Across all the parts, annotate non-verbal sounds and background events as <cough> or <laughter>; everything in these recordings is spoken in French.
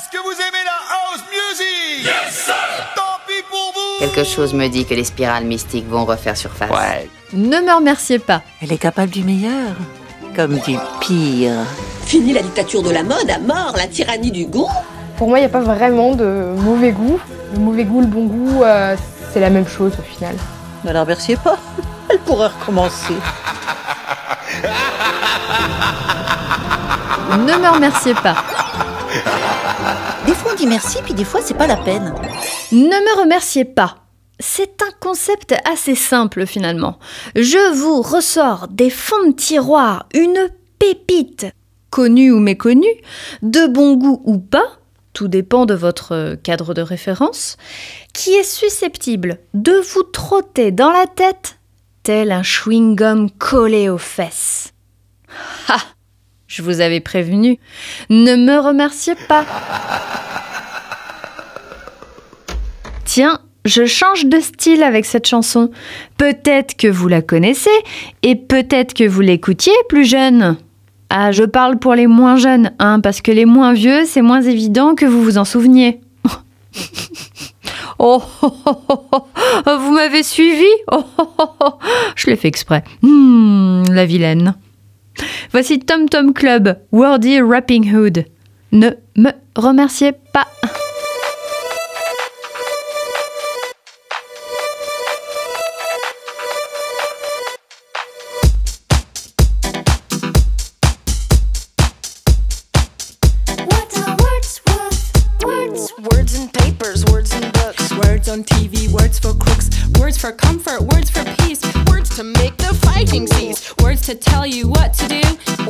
Est-ce que vous aimez la house music Yes sir Tant pis pour vous Quelque chose me dit que les spirales mystiques vont refaire surface. Ouais. Ne me remerciez pas. Elle est capable du meilleur, comme du pire. Fini la dictature de la mode, à mort la tyrannie du goût Pour moi, il n'y a pas vraiment de mauvais goût. Le mauvais goût, le bon goût, euh, c'est la même chose au final. Ne la remerciez pas. <laughs> Elle pourrait recommencer. Ne me remerciez pas. Des fois on dit merci, puis des fois c'est pas la peine. Ne me remerciez pas. C'est un concept assez simple finalement. Je vous ressors des fonds de tiroir une pépite, connue ou méconnue, de bon goût ou pas, tout dépend de votre cadre de référence, qui est susceptible de vous trotter dans la tête tel un chewing-gum collé aux fesses. Ha Je vous avais prévenu. Ne me remerciez pas. Tiens, je change de style avec cette chanson. Peut-être que vous la connaissez et peut-être que vous l'écoutiez plus jeune. Ah, je parle pour les moins jeunes, hein, parce que les moins vieux, c'est moins évident que vous vous en souveniez. <laughs> Oh, oh, oh, oh, oh, vous m'avez suivi? Je l'ai fait exprès. Hmm, la vilaine. Voici Tom Tom Club, Wordy Rapping Hood. Ne me remerciez pas. On TV, words for crooks, words for comfort, words for peace, words to make the fighting cease, words to tell you what to do.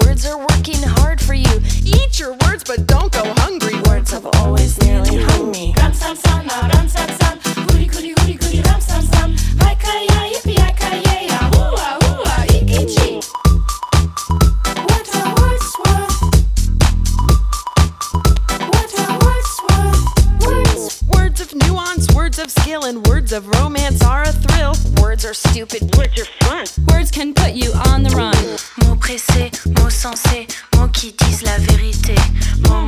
Words are working hard for you. Eat your words, but don't go hungry. Words have always nearly hung me. Ram sam sam ah, ram sam sam. Goody goody goody goody ram sam sam. Hi Haikaya yippee haikaya ya hua and words of romance are a thrill. Words are stupid, words are fun. Words can put you on the run. Mots pressés, mots sensés, mots qui disent la vérité. Mots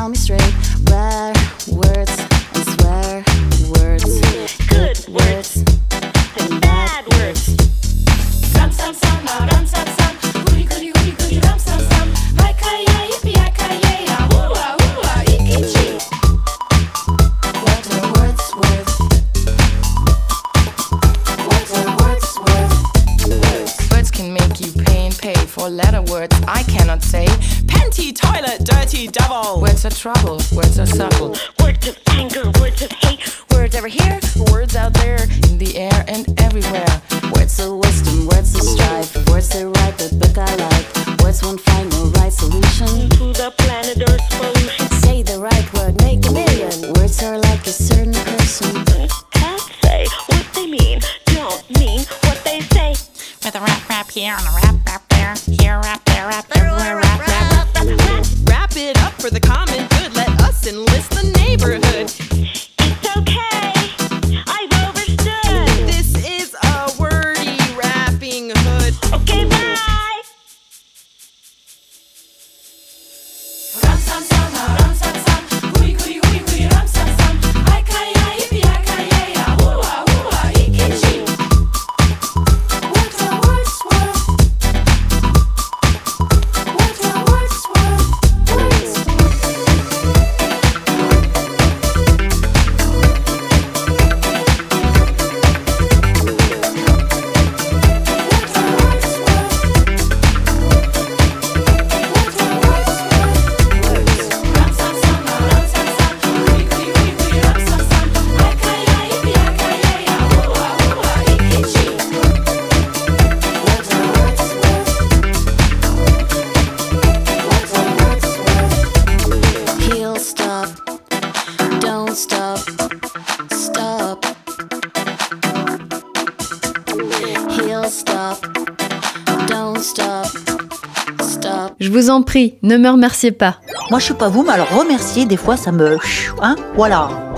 tell me straight, rare words and swear words, good words and bad words. Ram sam sam ram sam sam. Ah, goody goody goody goody ram sam sam. Yippee haikaya ya ah, ah, are words are words? Words can make you pay pay for letter words I cannot say. Panty, toilet, dirty, devil. Words are trouble, words are subtle. Words of anger, words of hate. Words over here, words out there, in the air and everywhere. Words of wisdom, words of strife, words that write the book I like. Words won't find no right solution. To the planet Earth's pollution. Say the right word, make a million. Words are like a certain person. Can't say what they mean, don't mean what they say. With a rap rap here and a rap rap there, here rap there, rap everywhere, for the common good. Let us enlist the neighborhood. It's okay. Stop, stop. Je vous en prie, ne me remerciez pas. Moi, je sais pas vous, mais alors remercier, des fois, ça me... Hein Voilà.